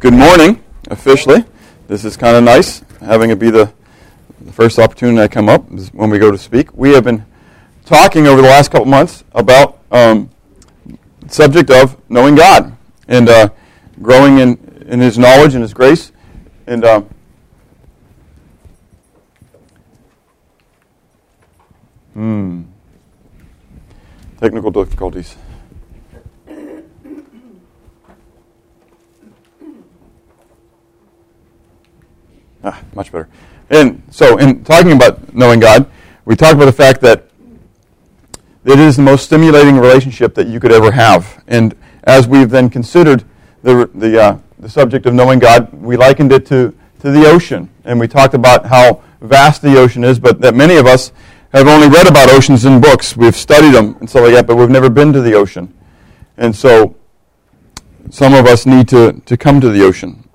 good morning, officially. This is kind of nice, having it be the, the first opportunity I come up when we go to speak. We have been talking over the last couple months about um, the subject of knowing God and uh, growing in, in His knowledge and His grace. And uh, hmm, technical difficulties. Ah, much better. And so, in talking about knowing God, we talk about the fact that it is the most stimulating relationship that you could ever have. And as we've then considered the, the, uh, the subject of knowing God, we likened it to, to the ocean. And we talked about how vast the ocean is, but that many of us have only read about oceans in books. We've studied them and stuff like that, but we've never been to the ocean. And so some of us need to, to come to the ocean.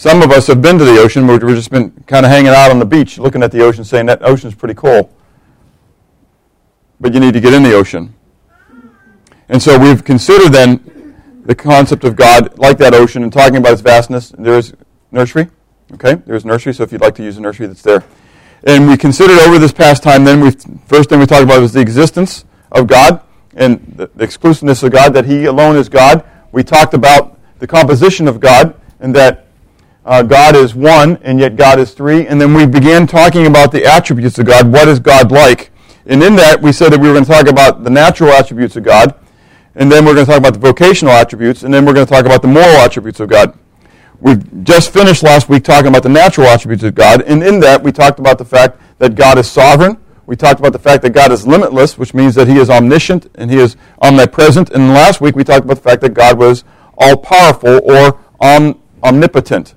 Some of us have been to the ocean. We've just been kind of hanging out on the beach, looking at the ocean, saying that ocean's pretty cool. But you need to get in the ocean. And so we've considered then the concept of God like that ocean and talking about its vastness. There is nursery. Okay, there's nursery. So if you'd like to use a nursery, that's there. And we considered over this past time. Then we first thing we talked about was the existence of God and the, the exclusiveness of God. That He alone is God. We talked about the composition of God and that uh, God is one and yet God is three. And then we began talking about the attributes of God. What is God like? And in that, we said that we were going to talk about the natural attributes of God. And then we're going to talk about the vocational attributes. And then we're going to talk about the moral attributes of God. We just finished last week talking about the natural attributes of God. And in that, we talked about the fact that God is sovereign. We talked about the fact that God is limitless, which means that He is omniscient and He is omnipresent. And last week, we talked about the fact that God was all powerful or om- omnipotent.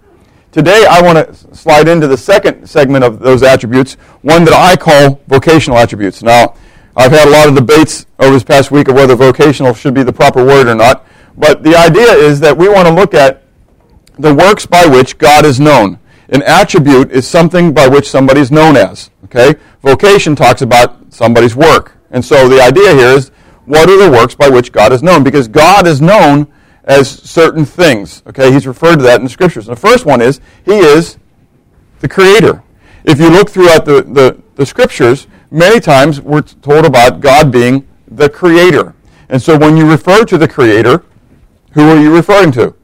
Today, I want to slide into the second segment of those attributes, one that I call vocational attributes. Now, I've had a lot of debates over this past week of whether vocational should be the proper word or not, but the idea is that we want to look at the works by which God is known. An attribute is something by which somebody is known as. Okay? Vocation talks about somebody's work. And so the idea here is what are the works by which God is known? Because God is known as certain things. Okay, he's referred to that in the scriptures. And the first one is he is the creator. If you look throughout the, the, the scriptures, many times we're told about God being the creator. And so when you refer to the creator, who are you referring to?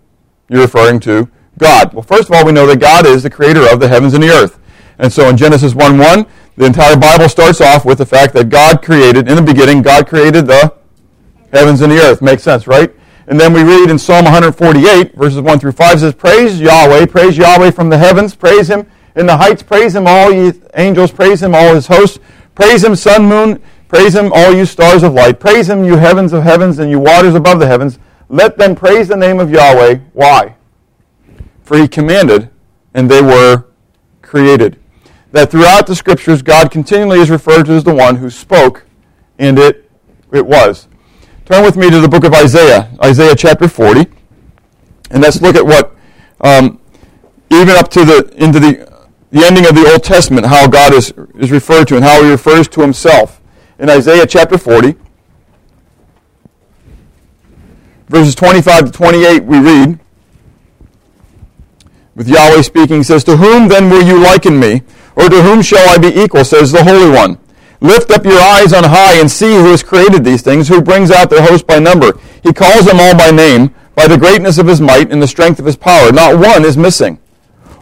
You're referring to God. Well, first of all, we know that God is the creator of the heavens and the earth. And so in Genesis 1 1, the entire Bible starts off with the fact that God created, in the beginning, God created the heavens and the earth. Makes sense, right? And then we read in Psalm 148, verses 1 through 5, says, Praise Yahweh, praise Yahweh from the heavens, praise him in the heights, praise him all ye angels, praise him all his hosts, praise him sun, moon, praise him all you stars of light, praise him you heavens of heavens and you waters above the heavens. Let them praise the name of Yahweh. Why? For he commanded, and they were created. That throughout the scriptures, God continually is referred to as the one who spoke, and it, it was. Turn with me to the book of Isaiah, Isaiah chapter 40, and let's look at what, um, even up to the into the the ending of the Old Testament, how God is is referred to and how He refers to Himself. In Isaiah chapter 40, verses 25 to 28, we read, with Yahweh speaking, says, To whom then will you liken me? Or to whom shall I be equal, says the Holy One? Lift up your eyes on high and see who has created these things, who brings out their host by number. He calls them all by name, by the greatness of his might and the strength of his power. Not one is missing.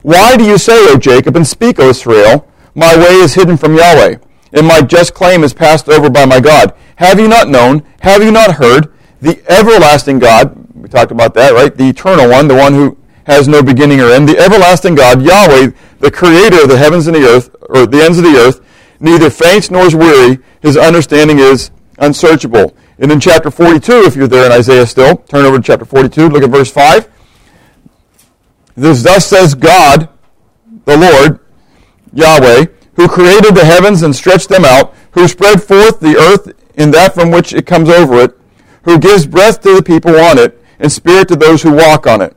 Why do you say, O Jacob, and speak, O Israel, my way is hidden from Yahweh, and my just claim is passed over by my God? Have you not known? Have you not heard? The everlasting God, we talked about that, right? The eternal one, the one who has no beginning or end, the everlasting God, Yahweh, the creator of the heavens and the earth, or the ends of the earth, neither faints nor is weary. His understanding is unsearchable. And in chapter 42, if you're there in Isaiah still, turn over to chapter 42, look at verse 5. This thus says God, the Lord, Yahweh, who created the heavens and stretched them out, who spread forth the earth in that from which it comes over it, who gives breath to the people on it, and spirit to those who walk on it.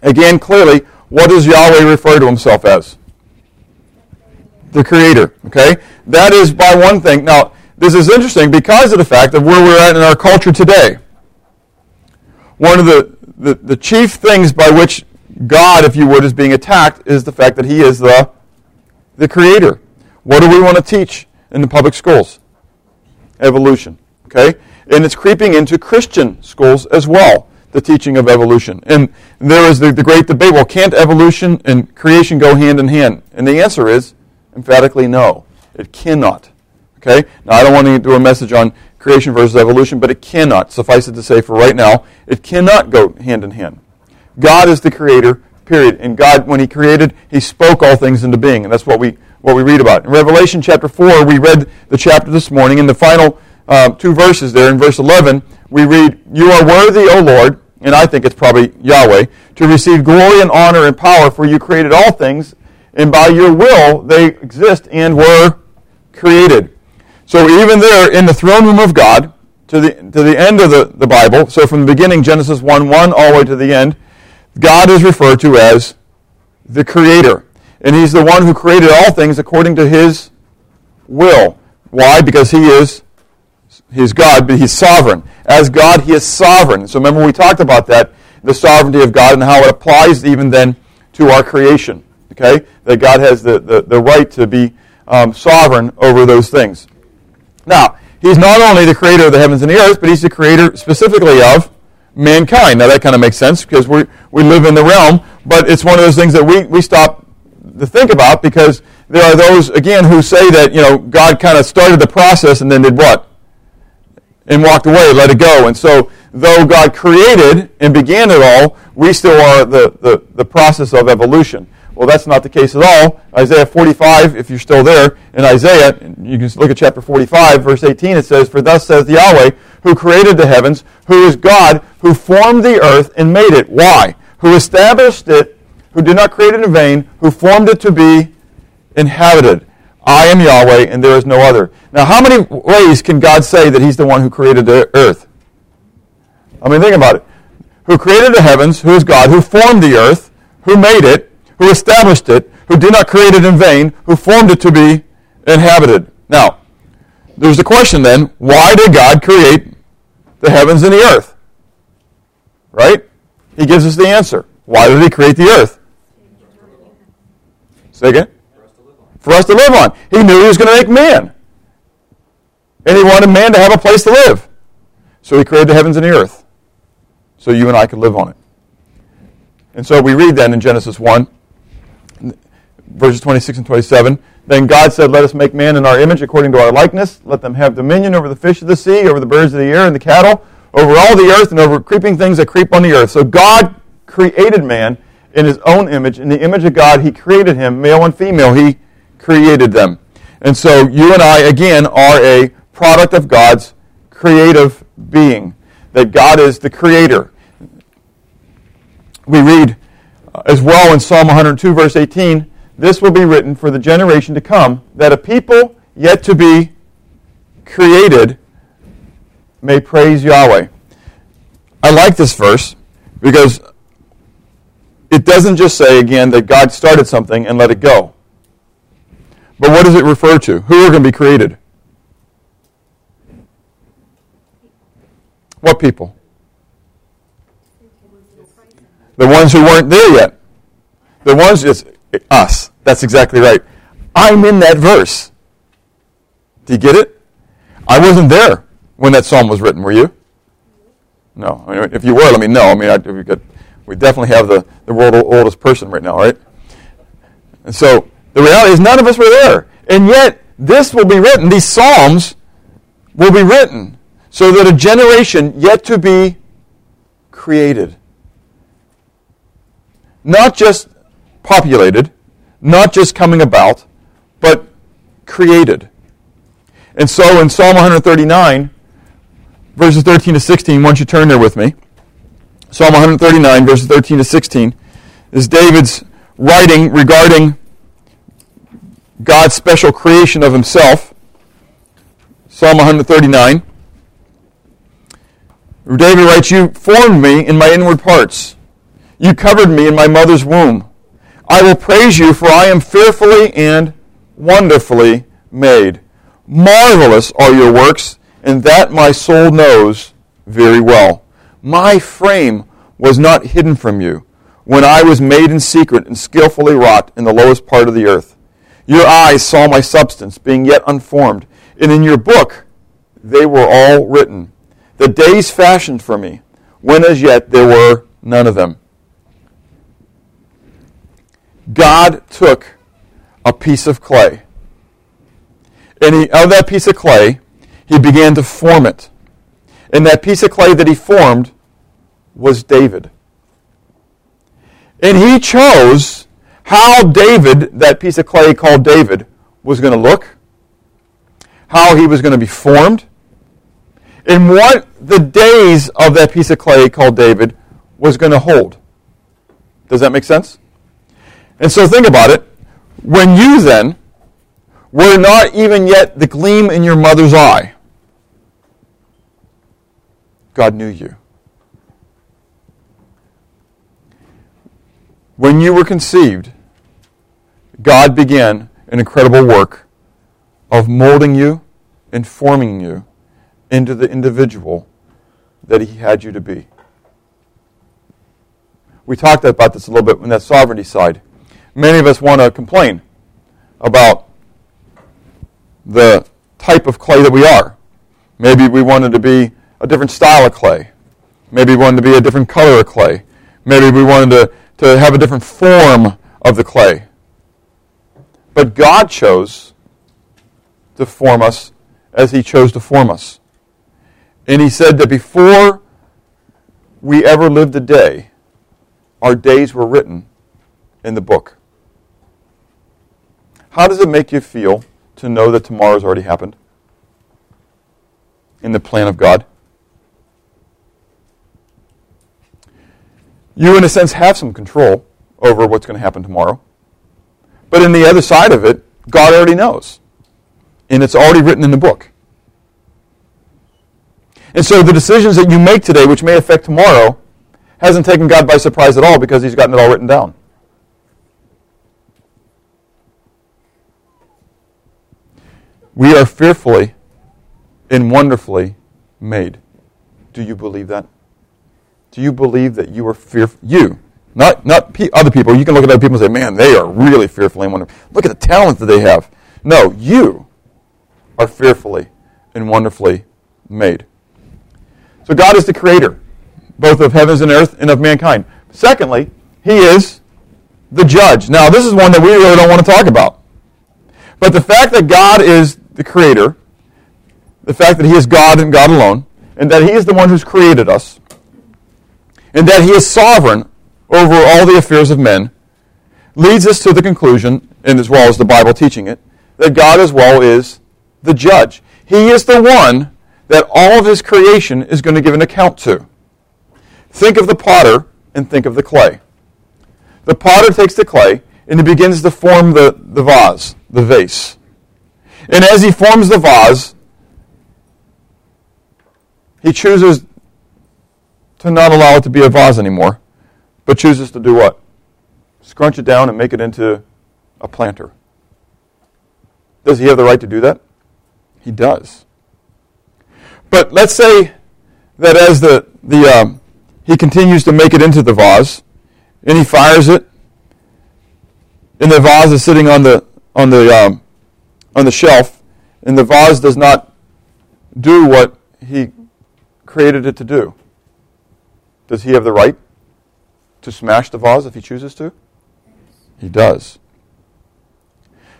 Again, clearly, what does Yahweh refer to himself as? The creator. Okay? That is by one thing. Now, this is interesting because of the fact of where we're at in our culture today. One of the, the, the chief things by which God, if you would, is being attacked is the fact that he is the, the creator. What do we want to teach in the public schools? Evolution. Okay? And it's creeping into Christian schools as well, the teaching of evolution. And there is the, the great debate well, can't evolution and creation go hand in hand? And the answer is emphatically no. It cannot. Okay? Now, I don't want to do a message on creation versus evolution, but it cannot. Suffice it to say, for right now, it cannot go hand in hand. God is the creator, period. And God, when He created, He spoke all things into being. And that's what we, what we read about. In Revelation chapter 4, we read the chapter this morning. In the final uh, two verses there, in verse 11, we read, You are worthy, O Lord, and I think it's probably Yahweh, to receive glory and honor and power, for you created all things, and by your will they exist and were created. So even there in the throne room of God, to the, to the end of the, the Bible, so from the beginning, Genesis 1 1, all the way to the end, God is referred to as the Creator. And He's the one who created all things according to His will. Why? Because He is He's God, but He's sovereign. As God, He is sovereign. So remember we talked about that, the sovereignty of God and how it applies even then to our creation. Okay? That God has the, the, the right to be um, sovereign over those things. Now, He's not only the creator of the heavens and the earth, but He's the creator specifically of mankind. Now, that kind of makes sense because we, we live in the realm, but it's one of those things that we, we stop to think about because there are those, again, who say that, you know, God kind of started the process and then did what? And walked away, let it go. And so, though God created and began it all, we still are the, the, the process of evolution. Well, that's not the case at all. Isaiah 45, if you're still there, in Isaiah, you can look at chapter 45, verse 18, it says, For thus says the Yahweh, who created the heavens, who is God, who formed the earth and made it. Why? Who established it, who did not create it in vain, who formed it to be inhabited. I am Yahweh, and there is no other. Now, how many ways can God say that He's the one who created the earth? I mean, think about it. Who created the heavens, who is God, who formed the earth, who made it, who established it, who did not create it in vain, who formed it to be inhabited. Now, there's the question then, why did God create the heavens and the earth? Right? He gives us the answer. Why did he create the earth? Say again? For us to live on. He knew he was going to make man. And he wanted man to have a place to live. So he created the heavens and the earth. So you and I could live on it. And so we read then in Genesis 1, verses 26 and 27. Then God said, Let us make man in our image according to our likeness. Let them have dominion over the fish of the sea, over the birds of the air and the cattle, over all the earth, and over creeping things that creep on the earth. So God created man in his own image. In the image of God, he created him, male and female. He created them. And so you and I, again, are a product of God's creative being. That God is the creator. We read as well in Psalm 102, verse 18 this will be written for the generation to come, that a people yet to be created may praise Yahweh. I like this verse because it doesn't just say, again, that God started something and let it go. But what does it refer to? Who are going to be created? What people? The ones who weren't there yet. The ones, it's us. That's exactly right. I'm in that verse. Do you get it? I wasn't there when that psalm was written, were you? No. I mean, if you were, let me know. I mean, I, we, we definitely have the, the world oldest person right now, right? And so the reality is none of us were there. And yet, this will be written, these psalms will be written so that a generation yet to be created, not just populated, not just coming about, but created. And so in Psalm 139, verses 13 to 16, once you turn there with me, Psalm 139, verses 13 to 16, is David's writing regarding God's special creation of himself. Psalm 139. David writes, You formed me in my inward parts. You covered me in my mother's womb. I will praise you, for I am fearfully and wonderfully made. Marvelous are your works, and that my soul knows very well. My frame was not hidden from you when I was made in secret and skillfully wrought in the lowest part of the earth. Your eyes saw my substance, being yet unformed, and in your book they were all written. The days fashioned for me, when as yet there were none of them. God took a piece of clay, and he, of that piece of clay, he began to form it. And that piece of clay that he formed was David. And he chose how David, that piece of clay called David, was going to look, how he was going to be formed, and what the days of that piece of clay called David was going to hold. Does that make sense? And so think about it. When you then were not even yet the gleam in your mother's eye, God knew you. When you were conceived, God began an incredible work of molding you and forming you into the individual that He had you to be. We talked about this a little bit in that sovereignty side. Many of us want to complain about the type of clay that we are. Maybe we wanted to be a different style of clay. Maybe we wanted to be a different color of clay. Maybe we wanted to to have a different form of the clay. But God chose to form us as He chose to form us. And He said that before we ever lived a day, our days were written in the book. How does it make you feel to know that tomorrow's already happened in the plan of God? you, in a sense, have some control over what's going to happen tomorrow. But in the other side of it, God already knows. And it's already written in the book. And so the decisions that you make today, which may affect tomorrow, hasn't taken God by surprise at all because He's gotten it all written down. We are fearfully and wonderfully made. Do you believe that? Do you believe that you are fearful? You, not not pe- other people. You can look at other people and say, "Man, they are really fearfully and wonderfully. Look at the talent that they have." No, you are fearfully and wonderfully made. So God is the creator, both of heavens and earth and of mankind. Secondly, He is the judge. Now, this is one that we really don't want to talk about. But the fact that God is the creator, the fact that He is God and God alone, and that He is the one who's created us, and that he is sovereign over all the affairs of men, leads us to the conclusion, and as well as the Bible teaching it, that God as well is the judge. He is the one that all of his creation is going to give an account to. Think of the potter and think of the clay. The potter takes the clay and he begins to form the, the vase, the vase. And as he forms the vase, he chooses to not allow it to be a vase anymore, but chooses to do what? Scrunch it down and make it into a planter. Does he have the right to do that? He does. But let's say that as the, the um, he continues to make it into the vase, and he fires it, and the vase is sitting on the on the um, on the shelf, and the vase does not do what he created it to do. Does he have the right to smash the vase if he chooses to? He does.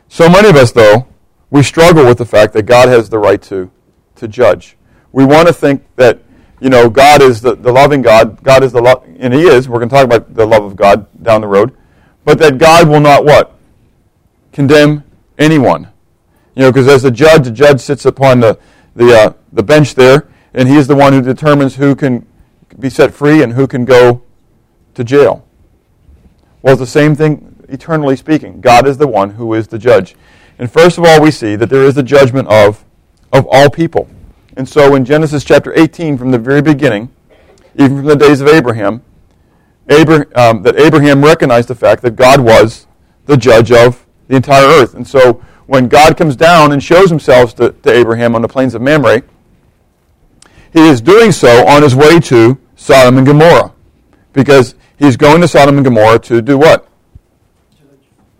So many of us, though, we struggle with the fact that God has the right to, to judge. We want to think that, you know, God is the, the loving God. God is the love, and He is. We're going to talk about the love of God down the road. But that God will not what? Condemn anyone. You know, because as the judge, the judge sits upon the, the, uh, the bench there, and he is the one who determines who can be set free and who can go to jail. Well, it's the same thing, eternally speaking. God is the one who is the judge. And first of all, we see that there is the judgment of, of all people. And so in Genesis chapter 18, from the very beginning, even from the days of Abraham, Abraham um, that Abraham recognized the fact that God was the judge of the entire earth. And so when God comes down and shows himself to, to Abraham on the plains of Mamre, he is doing so on his way to Sodom and Gomorrah because He's going to Sodom and Gomorrah to do what?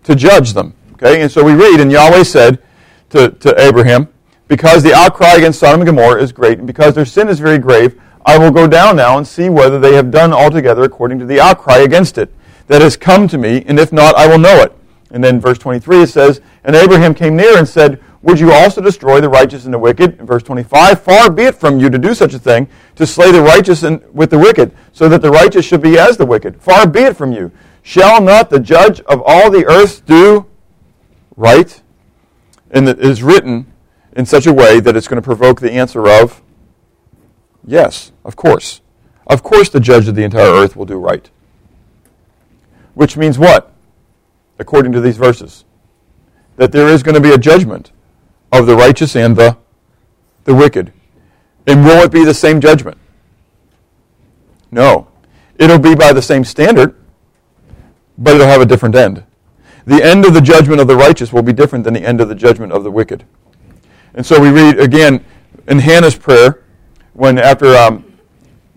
To judge them. Okay, and so we read, and Yahweh said to, to Abraham, Because the outcry against Sodom and Gomorrah is great, and because their sin is very grave, I will go down now and see whether they have done altogether according to the outcry against it that has come to me, and if not, I will know it. And then verse 23 it says, And Abraham came near and said, Would you also destroy the righteous and the wicked? In verse 25, Far be it from you to do such a thing, to slay the righteous and, with the wicked, so that the righteous should be as the wicked. Far be it from you. Shall not the judge of all the earth do right? And it is written in such a way that it's going to provoke the answer of, Yes, of course. Of course, the judge of the entire earth will do right. Which means what? According to these verses, that there is going to be a judgment of the righteous and the, the wicked. And will it be the same judgment? No. It'll be by the same standard, but it'll have a different end. The end of the judgment of the righteous will be different than the end of the judgment of the wicked. And so we read again in Hannah's prayer, when after um,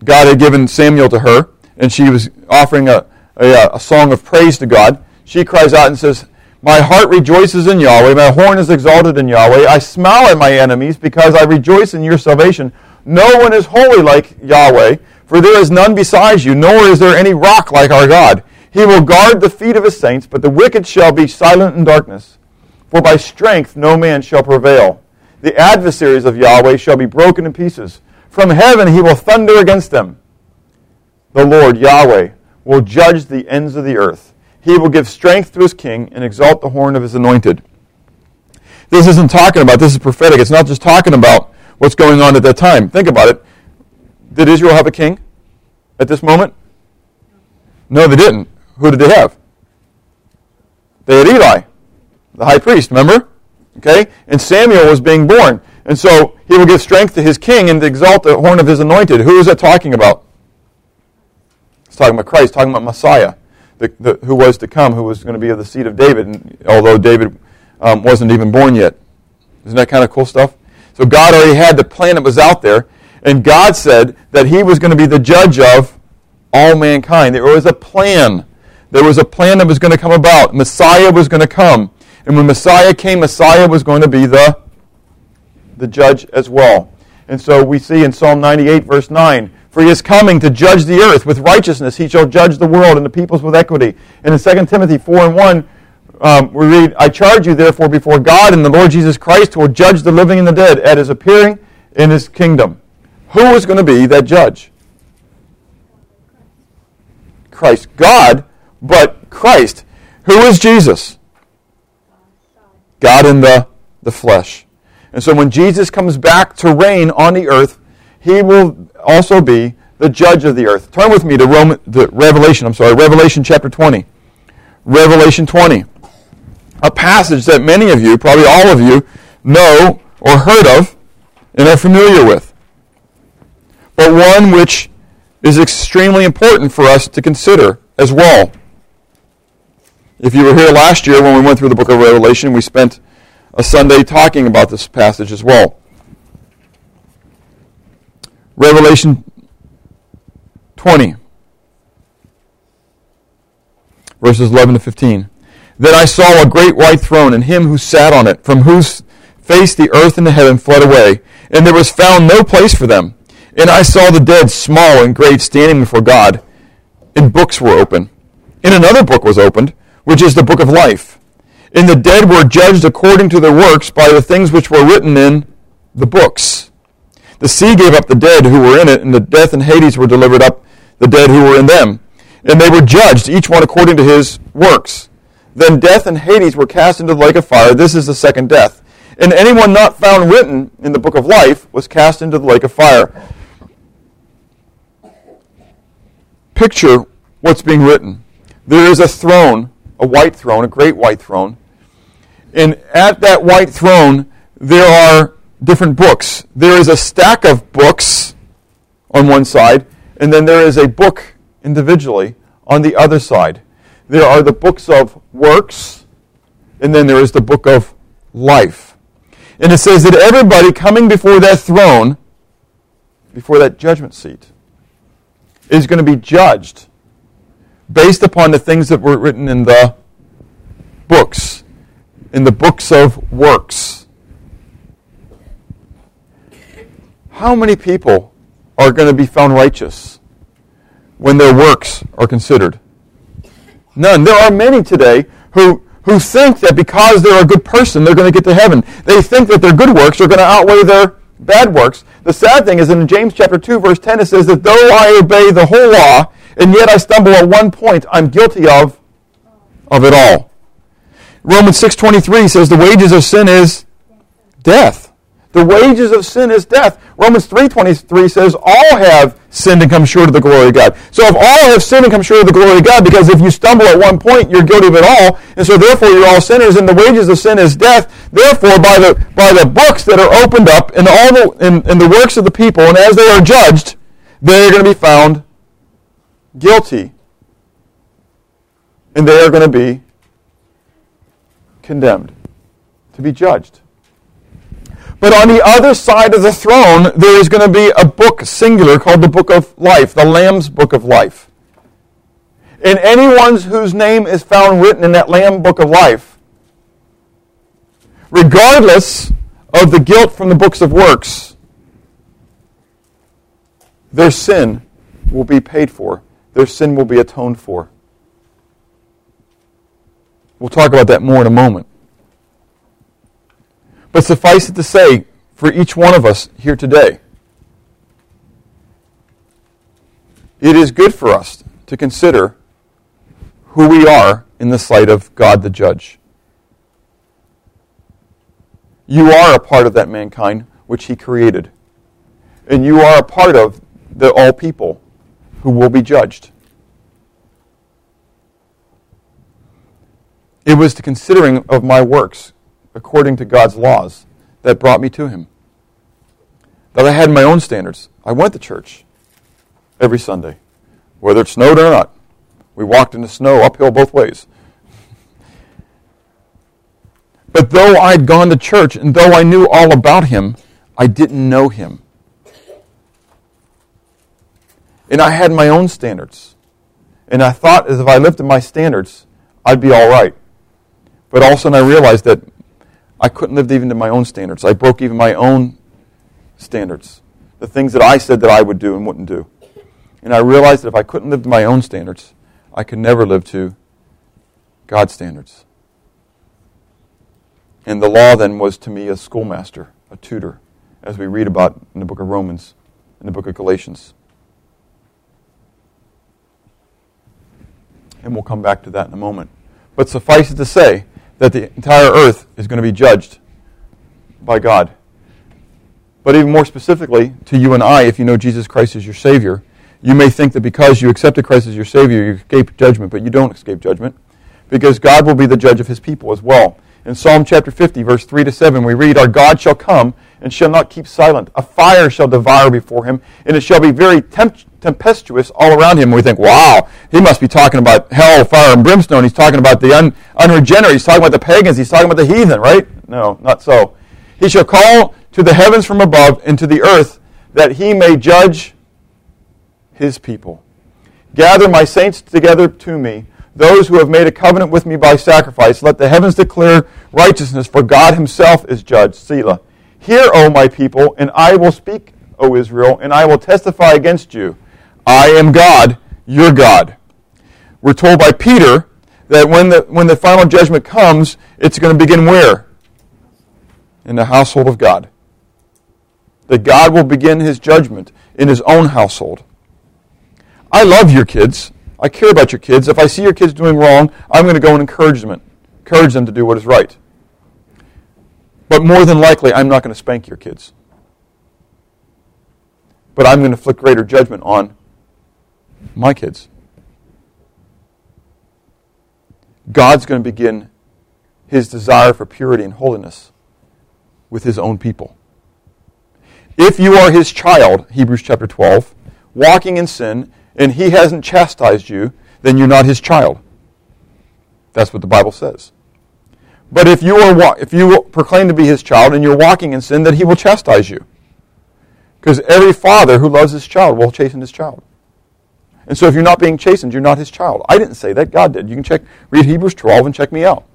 God had given Samuel to her, and she was offering a, a, a song of praise to God, she cries out and says, My heart rejoices in Yahweh, my horn is exalted in Yahweh. I smile at my enemies because I rejoice in your salvation. No one is holy like Yahweh, for there is none besides you, nor is there any rock like our God. He will guard the feet of his saints, but the wicked shall be silent in darkness. For by strength no man shall prevail. The adversaries of Yahweh shall be broken in pieces. From heaven he will thunder against them. The Lord, Yahweh, will judge the ends of the earth. He will give strength to his king and exalt the horn of his anointed. This isn't talking about, this is prophetic. It's not just talking about what's going on at that time. Think about it. Did Israel have a king at this moment? No, they didn't. Who did they have? They had Eli, the high priest, remember? Okay? And Samuel was being born. And so he will give strength to his king and exalt the horn of his anointed. Who is that talking about? It's talking about Christ, talking about Messiah, the, the, who was to come, who was going to be of the seed of David, and, although David um, wasn't even born yet. Isn't that kind of cool stuff? So God already had the plan that was out there, and God said that he was going to be the judge of all mankind. There was a plan. There was a plan that was going to come about. Messiah was going to come. And when Messiah came, Messiah was going to be the, the judge as well. And so we see in Psalm 98, verse 9, For he is coming to judge the earth with righteousness. He shall judge the world and the peoples with equity. And in 2 Timothy 4 and 1, um, we read, I charge you therefore before God and the Lord Jesus Christ, who will judge the living and the dead at his appearing in his kingdom. Who is going to be that judge? Christ. God, but Christ. Who is Jesus? God in the, the flesh. And so when Jesus comes back to reign on the earth, he will also be the judge of the earth. Turn with me to Roman, the Revelation, I'm sorry, Revelation chapter 20. Revelation 20. A passage that many of you, probably all of you, know or heard of and are familiar with. But one which is extremely important for us to consider as well. If you were here last year when we went through the book of Revelation, we spent a Sunday talking about this passage as well. Revelation 20, verses 11 to 15. Then I saw a great white throne, and him who sat on it, from whose face the earth and the heaven fled away, and there was found no place for them. And I saw the dead, small and great, standing before God, and books were open. And another book was opened, which is the book of life. And the dead were judged according to their works by the things which were written in the books. The sea gave up the dead who were in it, and the death and Hades were delivered up the dead who were in them. And they were judged, each one according to his works. Then death and Hades were cast into the lake of fire. This is the second death. And anyone not found written in the book of life was cast into the lake of fire. picture what's being written. There is a throne, a white throne, a great white throne. And at that white throne, there are different books. There is a stack of books on one side, and then there is a book individually on the other side. There are the books of works, and then there is the book of life. And it says that everybody coming before that throne, before that judgment seat, is going to be judged based upon the things that were written in the books, in the books of works. How many people are going to be found righteous when their works are considered? None. There are many today who, who think that because they're a good person, they're going to get to heaven. They think that their good works are going to outweigh their bad works. The sad thing is in James chapter 2, verse 10, it says that though I obey the whole law, and yet I stumble at one point, I'm guilty of, of it all. Romans 6.23 says the wages of sin is death. The wages of sin is death. Romans 3.23 says all have sinned and come short of the glory of God. So if all have sinned and come short of the glory of God, because if you stumble at one point, you're guilty of it all, and so therefore you're all sinners, and the wages of sin is death. Therefore, by the by the books that are opened up in all the in the works of the people, and as they are judged, they are going to be found guilty. And they are going to be condemned, to be judged. But on the other side of the throne, there is going to be a book singular called the Book of Life, the Lamb's Book of Life. And anyone whose name is found written in that Lamb Book of Life, regardless of the guilt from the books of works, their sin will be paid for. Their sin will be atoned for. We'll talk about that more in a moment. But suffice it to say, for each one of us here today, it is good for us to consider who we are in the sight of God the judge. You are a part of that mankind which he created. And you are a part of the all people who will be judged. It was the considering of my works according to God's laws that brought me to Him. That I had my own standards. I went to church every Sunday, whether it snowed or not. We walked in the snow uphill both ways. But though I'd gone to church and though I knew all about Him, I didn't know Him. And I had my own standards. And I thought as if I lifted my standards, I'd be all right. But all of a sudden I realized that I couldn't live even to my own standards. I broke even my own standards. The things that I said that I would do and wouldn't do. And I realized that if I couldn't live to my own standards, I could never live to God's standards. And the law then was to me a schoolmaster, a tutor, as we read about in the book of Romans, in the book of Galatians. And we'll come back to that in a moment. But suffice it to say that the entire earth is going to be judged by God. But even more specifically, to you and I, if you know Jesus Christ as your Savior, you may think that because you accepted Christ as your Savior, you escape judgment, but you don't escape judgment because God will be the judge of his people as well. In Psalm chapter 50, verse 3 to 7, we read, Our God shall come and shall not keep silent. A fire shall devour before him, and it shall be very temp- tempestuous all around him. We think, wow, he must be talking about hell, fire, and brimstone. He's talking about the un- unregenerate. He's talking about the pagans. He's talking about the heathen, right? No, not so. He shall call to the heavens from above and to the earth that he may judge his people. Gather my saints together to me, those who have made a covenant with me by sacrifice. Let the heavens declare righteousness, for God himself is judge. Selah. Hear, O my people, and I will speak, O Israel, and I will testify against you. I am God, your God. We're told by Peter that when the, when the final judgment comes, it's going to begin where? In the household of God. That God will begin his judgment in his own household. I love your kids. I care about your kids. If I see your kids doing wrong, I'm going to go and encourage them, encourage them to do what is right. But more than likely, I'm not going to spank your kids. But I'm going to inflict greater judgment on my kids. God's going to begin his desire for purity and holiness with his own people. If you are his child, Hebrews chapter 12, walking in sin, and he hasn't chastised you, then you're not his child. That's what the Bible says. But if you are if you proclaim to be his child and you're walking in sin, then he will chastise you. Because every father who loves his child will chasten his child. And so if you're not being chastened, you're not his child. I didn't say that. God did. You can check, read Hebrews 12 and check me out.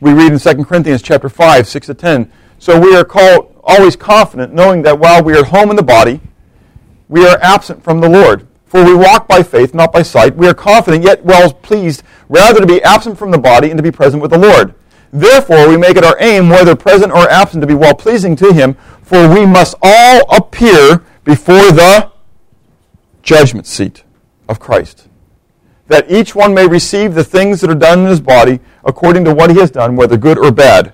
We read in 2 Corinthians chapter 5, 6 to 10. So we are called always confident, knowing that while we are home in the body, we are absent from the Lord. For we walk by faith, not by sight. We are confident, yet well pleased, rather to be absent from the body and to be present with the Lord. Therefore, we make it our aim, whether present or absent, to be well pleasing to Him, for we must all appear before the judgment seat of Christ, that each one may receive the things that are done in his body according to what he has done, whether good or bad.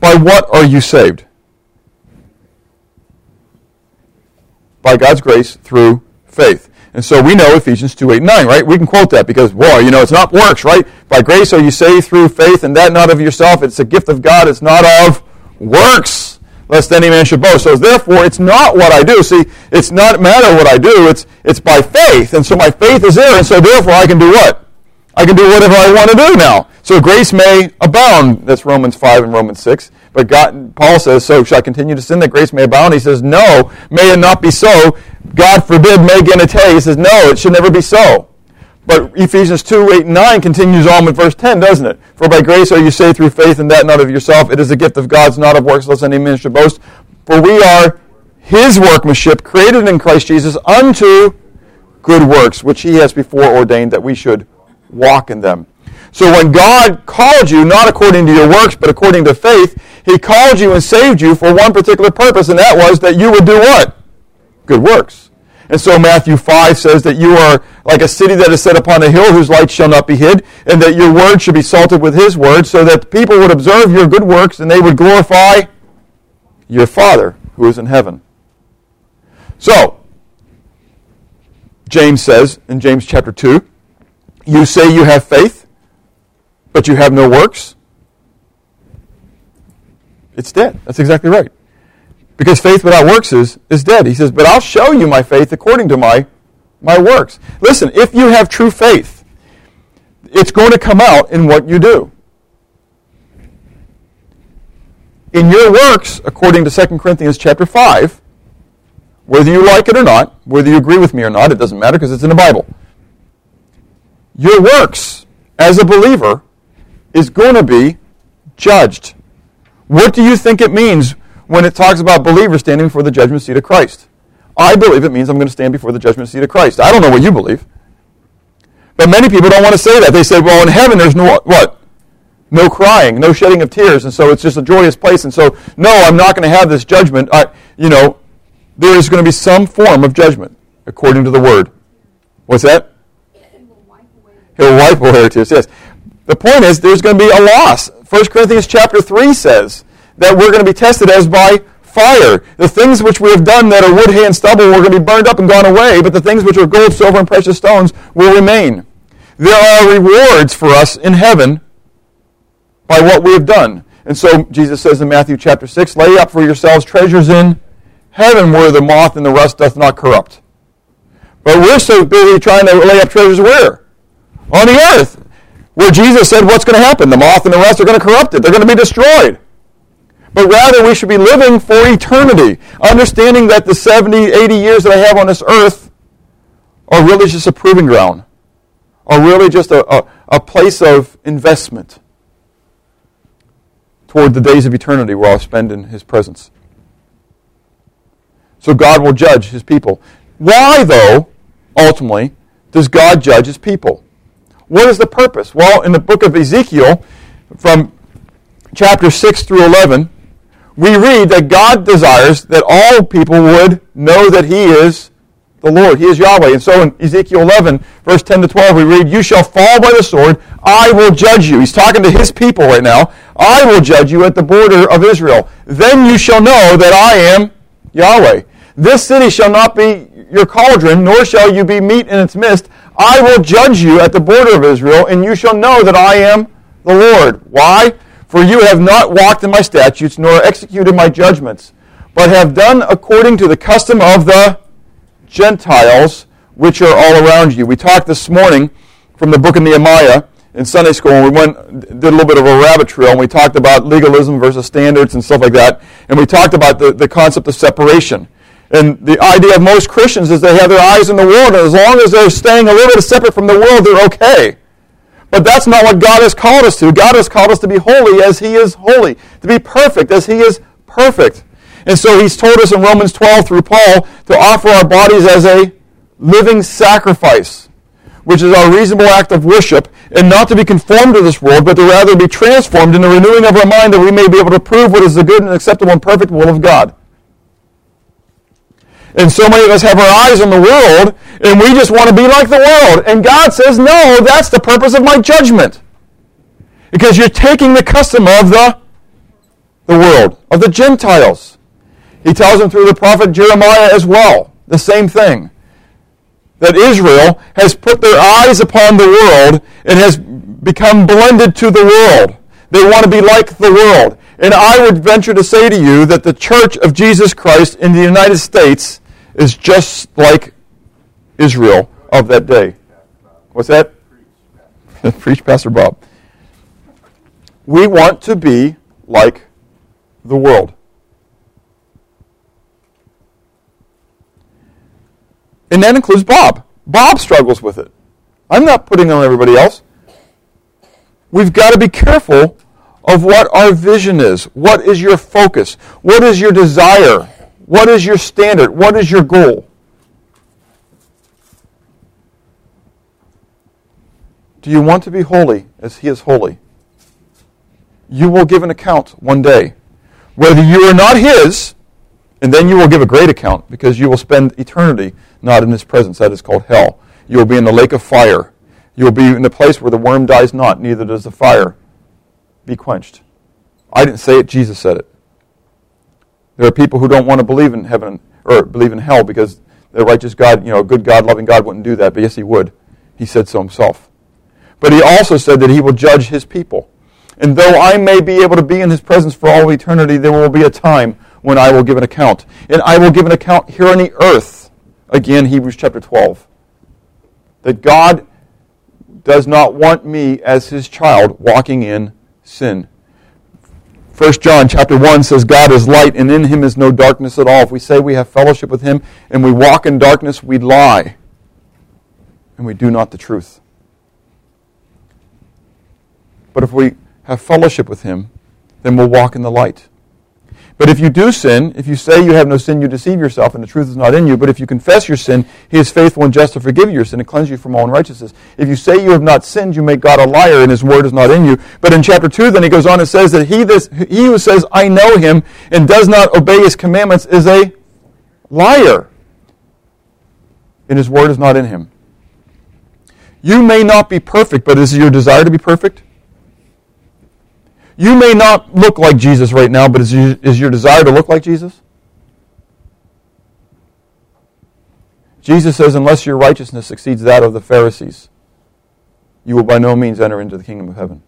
By what are you saved? by God's grace through faith. And so we know Ephesians 2, 8, 9, right? We can quote that because, well, you know, it's not works, right? By grace are you saved through faith, and that not of yourself. It's a gift of God. It's not of works, lest any man should boast. So therefore, it's not what I do. See, it's not matter what I do. It's, it's by faith. And so my faith is there, and so therefore I can do what? I can do whatever I want to do now. So grace may abound. That's Romans 5 and Romans 6. But God, Paul says, so shall I continue to sin that grace may abound? He says, no, may it not be so. God forbid, me genete. He says, no, it should never be so. But Ephesians 2, 8, and 9 continues on with verse 10, doesn't it? For by grace are you saved through faith, and that not of yourself. It is a gift of God's, not of works, lest any man should boast. For we are his workmanship, created in Christ Jesus unto good works, which he has before ordained that we should walk in them. So when God called you, not according to your works, but according to faith, He called you and saved you for one particular purpose, and that was that you would do what? Good works. And so Matthew 5 says that you are like a city that is set upon a hill whose light shall not be hid, and that your word should be salted with His word, so that people would observe your good works and they would glorify your Father who is in heaven. So, James says in James chapter 2, you say you have faith, but you have no works, it's dead. That's exactly right. Because faith without works is, is dead. He says, But I'll show you my faith according to my, my works. Listen, if you have true faith, it's going to come out in what you do. In your works, according to 2 Corinthians chapter 5, whether you like it or not, whether you agree with me or not, it doesn't matter because it's in the Bible. Your works as a believer is going to be judged. What do you think it means when it talks about believers standing before the judgment seat of Christ? I believe it means I'm going to stand before the judgment seat of Christ. I don't know what you believe. But many people don't want to say that. They say, well, in heaven there's no what? No crying, no shedding of tears, and so it's just a joyous place. And so, no, I'm not going to have this judgment. I, you know, there is going to be some form of judgment according to the word. What's that? He'll wipe away tears. Yes. The point is, there's going to be a loss. 1 Corinthians chapter 3 says that we're going to be tested as by fire. The things which we have done that are wood, hay, and stubble were going to be burned up and gone away, but the things which are gold, silver, and precious stones will remain. There are rewards for us in heaven by what we have done. And so Jesus says in Matthew chapter 6, lay up for yourselves treasures in heaven where the moth and the rust doth not corrupt. But we're so busy trying to lay up treasures where? On the earth where Jesus said, What's going to happen? The moth and the rust are going to corrupt it, they're going to be destroyed. But rather, we should be living for eternity, understanding that the 70, 80 years that I have on this earth are really just a proving ground, are really just a, a, a place of investment toward the days of eternity where I'll spend in His presence. So God will judge His people. Why, though, ultimately, does God judge His people? What is the purpose? Well, in the book of Ezekiel, from chapter 6 through 11, we read that God desires that all people would know that He is the Lord. He is Yahweh. And so in Ezekiel 11, verse 10 to 12, we read, You shall fall by the sword. I will judge you. He's talking to His people right now. I will judge you at the border of Israel. Then you shall know that I am Yahweh. This city shall not be your cauldron, nor shall you be meat in its midst. I will judge you at the border of Israel, and you shall know that I am the Lord. Why? For you have not walked in my statutes, nor executed my judgments, but have done according to the custom of the Gentiles, which are all around you. We talked this morning from the book of Nehemiah in Sunday school, and we went did a little bit of a rabbit trail, and we talked about legalism versus standards and stuff like that, and we talked about the, the concept of separation. And the idea of most Christians is they have their eyes in the world, and as long as they're staying a little bit separate from the world, they're okay. But that's not what God has called us to. God has called us to be holy as He is holy, to be perfect as He is perfect. And so He's told us in Romans 12 through Paul to offer our bodies as a living sacrifice, which is our reasonable act of worship, and not to be conformed to this world, but to rather be transformed in the renewing of our mind that we may be able to prove what is the good and acceptable and perfect will of God. And so many of us have our eyes on the world, and we just want to be like the world. And God says, no, that's the purpose of my judgment. Because you're taking the custom of the, the world, of the Gentiles. He tells them through the prophet Jeremiah as well, the same thing. That Israel has put their eyes upon the world and has become blended to the world. They want to be like the world. And I would venture to say to you that the Church of Jesus Christ in the United States is just like Israel of that day. What's that? Preach, Pastor Bob. We want to be like the world. And that includes Bob. Bob struggles with it. I'm not putting on everybody else. We've got to be careful of what our vision is. What is your focus? What is your desire? What is your standard? What is your goal? Do you want to be holy as He is holy? You will give an account one day. Whether you are not His, and then you will give a great account because you will spend eternity not in His presence. That is called hell. You will be in the lake of fire. You will be in the place where the worm dies not, neither does the fire be quenched. I didn't say it, Jesus said it. There are people who don't want to believe in heaven or believe in hell because the righteous God, you know, a good God, loving God wouldn't do that, but yes, he would. He said so himself. But he also said that he will judge his people. And though I may be able to be in his presence for all eternity, there will be a time when I will give an account. And I will give an account here on the earth. Again, Hebrews chapter 12. That God does not want me as his child walking in sin. 1 John chapter 1 says God is light and in him is no darkness at all. If we say we have fellowship with him and we walk in darkness, we lie and we do not the truth. But if we have fellowship with him, then we'll walk in the light. But if you do sin, if you say you have no sin, you deceive yourself, and the truth is not in you. But if you confess your sin, he is faithful and just to forgive your sin and cleanse you from all unrighteousness. If you say you have not sinned, you make God a liar, and his word is not in you. But in chapter 2, then he goes on and says that he, this, he who says, I know him, and does not obey his commandments is a liar, and his word is not in him. You may not be perfect, but is it your desire to be perfect? You may not look like Jesus right now, but is, you, is your desire to look like Jesus? Jesus says, unless your righteousness exceeds that of the Pharisees, you will by no means enter into the kingdom of heaven.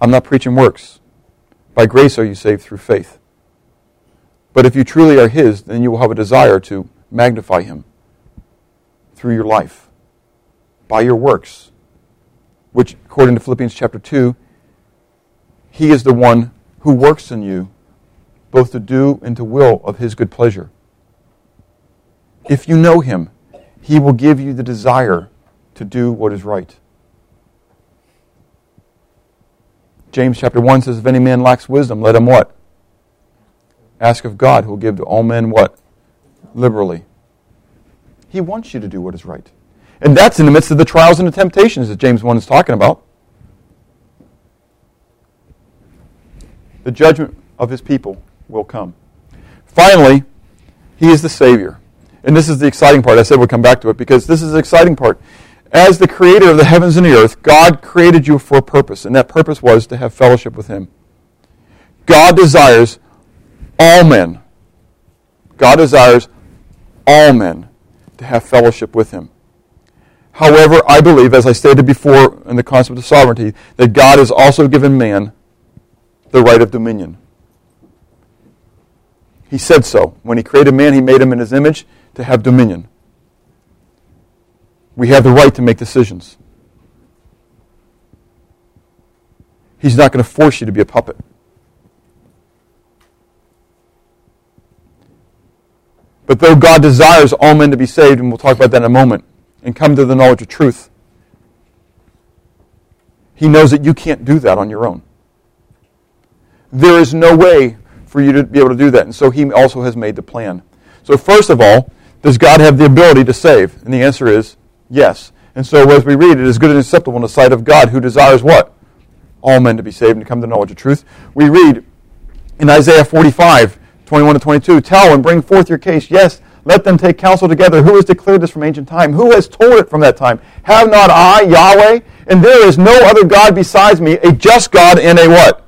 I'm not preaching works. By grace are you saved through faith. But if you truly are His, then you will have a desire to magnify Him through your life, by your works which, according to Philippians chapter 2, he is the one who works in you both to do and to will of his good pleasure. If you know him, he will give you the desire to do what is right. James chapter 1 says, If any man lacks wisdom, let him what? Ask of God, who will give to all men what? Liberally. He wants you to do what is right. And that's in the midst of the trials and the temptations that James 1 is talking about. The judgment of his people will come. Finally, he is the Savior. And this is the exciting part. I said we'll come back to it because this is the exciting part. As the creator of the heavens and the earth, God created you for a purpose, and that purpose was to have fellowship with him. God desires all men. God desires all men to have fellowship with him. However, I believe, as I stated before in the concept of sovereignty, that God has also given man the right of dominion. He said so. When he created man, he made him in his image to have dominion. we have the right to make decisions. He's not going to force you to be a puppet. But though God desires all men to be saved, and we'll talk about that in a moment, and come to the knowledge of truth, He knows that you can't do that on your own. There is no way for you to be able to do that. And so He also has made the plan. So, first of all, does God have the ability to save? And the answer is yes. And so, as we read, it is good and acceptable in the sight of God who desires what? All men to be saved and to come to the knowledge of truth. We read in Isaiah 45, 21 to 22, Tell and bring forth your case. Yes, let them take counsel together. Who has declared this from ancient time? Who has told it from that time? Have not I, Yahweh? And there is no other God besides me, a just God and a what?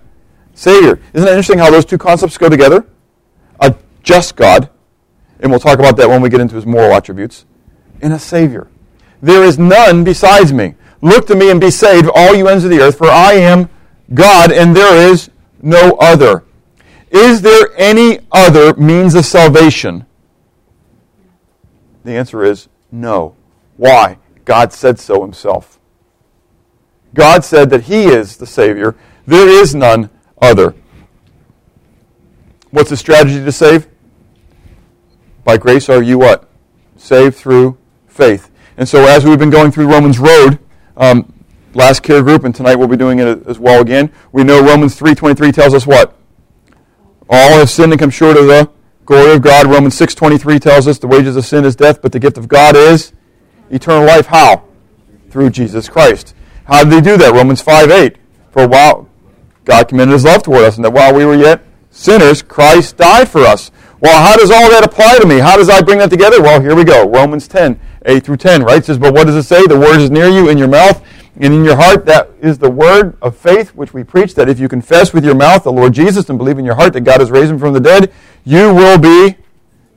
Savior. Isn't it interesting how those two concepts go together? A just God, and we'll talk about that when we get into his moral attributes, and a Savior. There is none besides me. Look to me and be saved, all you ends of the earth, for I am God, and there is no other. Is there any other means of salvation? The answer is no. Why? God said so himself. God said that he is the Savior. There is none other. What's the strategy to save? By grace are you what? Saved through faith. And so as we've been going through Romans Road, um, last care group, and tonight we'll be doing it as well again, we know Romans 3.23 tells us what? All have sinned and come short of the glory of God. Romans 6.23 tells us the wages of sin is death, but the gift of God is eternal life. How? Through Jesus Christ. How did he do that? Romans 5.8. For while, God commended his love toward us, and that while we were yet sinners, Christ died for us. Well, how does all that apply to me? How does I bring that together? Well, here we go. Romans 10, 8 through 10, right? It says, But what does it say? The word is near you, in your mouth and in your heart. That is the word of faith which we preach, that if you confess with your mouth the Lord Jesus and believe in your heart that God has raised him from the dead, you will be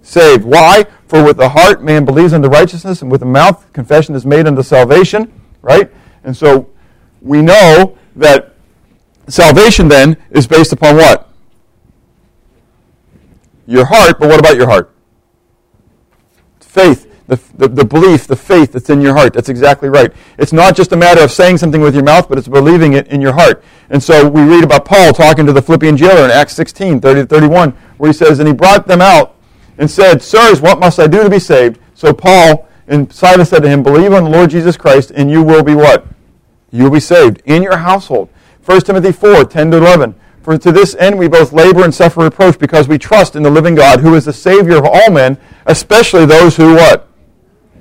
saved. Why? For with the heart man believes unto righteousness, and with the mouth confession is made unto salvation, right? And so we know that Salvation then is based upon what? Your heart, but what about your heart? Faith, the, the, the, belief, the faith that's in your heart. That's exactly right. It's not just a matter of saying something with your mouth, but it's believing it in your heart. And so we read about Paul talking to the Philippian jailer in Acts 16, 30 to 31, where he says, And he brought them out and said, Sirs, what must I do to be saved? So Paul and Silas said to him, Believe on the Lord Jesus Christ, and you will be what? You will be saved in your household. 1 Timothy 4, 10 to 11. For to this end we both labor and suffer reproach because we trust in the living God who is the Savior of all men, especially those who what?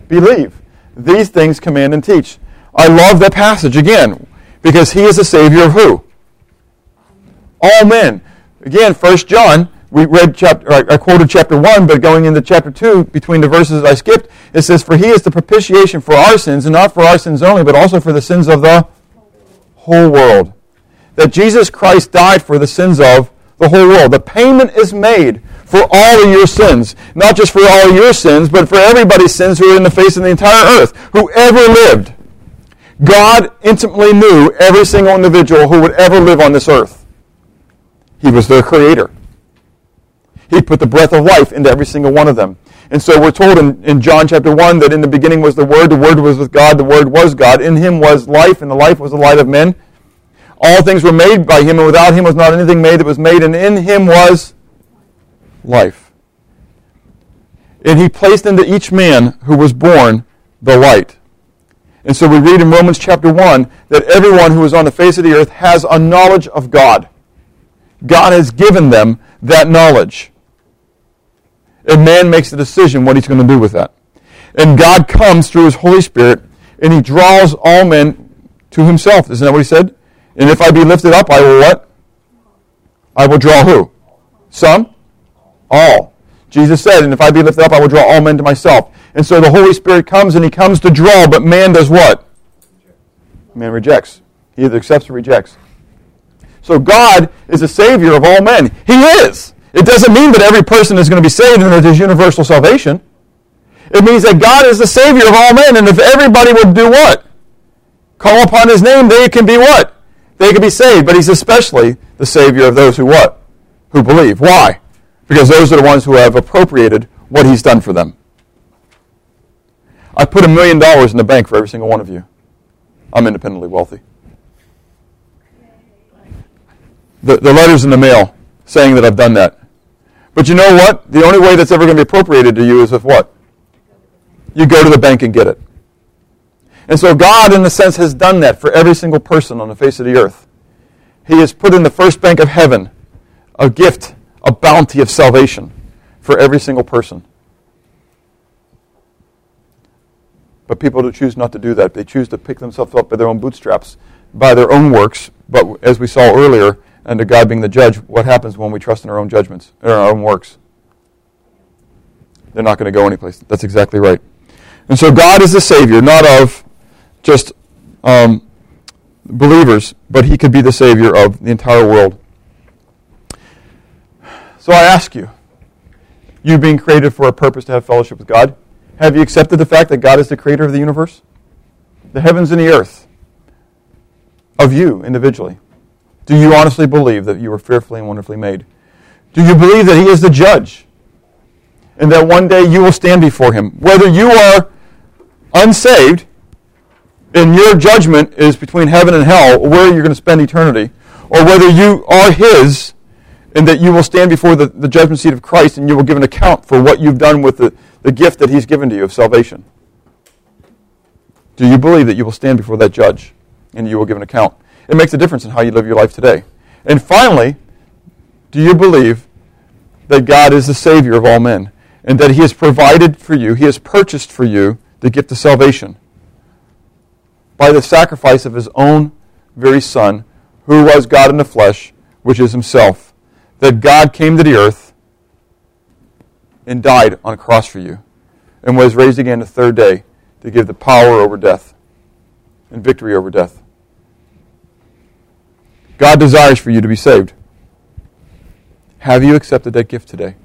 Believe. These things command and teach. I love that passage again because he is the Savior of who? All men. Again, 1 John, we read chapter, I quoted chapter 1, but going into chapter 2, between the verses I skipped, it says, For he is the propitiation for our sins, and not for our sins only, but also for the sins of the whole world that Jesus Christ died for the sins of the whole world. The payment is made for all of your sins. Not just for all your sins, but for everybody's sins who are in the face of the entire earth, who ever lived. God intimately knew every single individual who would ever live on this earth. He was their creator. He put the breath of life into every single one of them. And so we're told in, in John chapter 1 that in the beginning was the Word, the Word was with God, the Word was God. In him was life, and the life was the light of men. All things were made by him, and without him was not anything made that was made, and in him was life. And he placed into each man who was born the light. And so we read in Romans chapter 1 that everyone who is on the face of the earth has a knowledge of God. God has given them that knowledge. And man makes the decision what he's going to do with that. And God comes through his Holy Spirit and he draws all men to himself. Isn't that what he said? And if I be lifted up, I will what? I will draw who? Some? All. Jesus said, and if I be lifted up, I will draw all men to myself. And so the Holy Spirit comes and he comes to draw, but man does what? Man rejects. He either accepts or rejects. So God is the Savior of all men. He is. It doesn't mean that every person is going to be saved and there's universal salvation. It means that God is the Savior of all men, and if everybody would do what? Call upon His name, they can be what? They can be saved, but he's especially the Savior of those who what? Who believe. Why? Because those are the ones who have appropriated what he's done for them. I put a million dollars in the bank for every single one of you. I'm independently wealthy. The, the letters in the mail saying that I've done that. But you know what? The only way that's ever going to be appropriated to you is with what? You go to the bank and get it. And so God, in a sense, has done that for every single person on the face of the earth. He has put in the first bank of heaven a gift, a bounty of salvation for every single person. But people do choose not to do that. They choose to pick themselves up by their own bootstraps, by their own works. But as we saw earlier, and to God being the judge, what happens when we trust in our own judgments, in our own works? They're not going to go anyplace. That's exactly right. And so God is the Savior, not of just um, believers, but He could be the Savior of the entire world. So I ask you, you being created for a purpose to have fellowship with God, have you accepted the fact that God is the creator of the universe? The heavens and the earth. Of you individually. Do you honestly believe that you were fearfully and wonderfully made? Do you believe that He is the judge? And that one day you will stand before Him? Whether you are unsaved and your judgment is between heaven and hell, where you're going to spend eternity, or whether you are His and that you will stand before the, the judgment seat of Christ and you will give an account for what you've done with the, the gift that He's given to you of salvation. Do you believe that you will stand before that judge and you will give an account? It makes a difference in how you live your life today. And finally, do you believe that God is the Savior of all men and that He has provided for you, He has purchased for you the gift of salvation by the sacrifice of His own very Son, who was God in the flesh, which is Himself? That God came to the earth and died on a cross for you and was raised again the third day to give the power over death and victory over death. God desires for you to be saved. Have you accepted that gift today?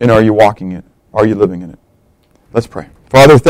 And are you walking in it? Are you living in it? Let's pray. Father,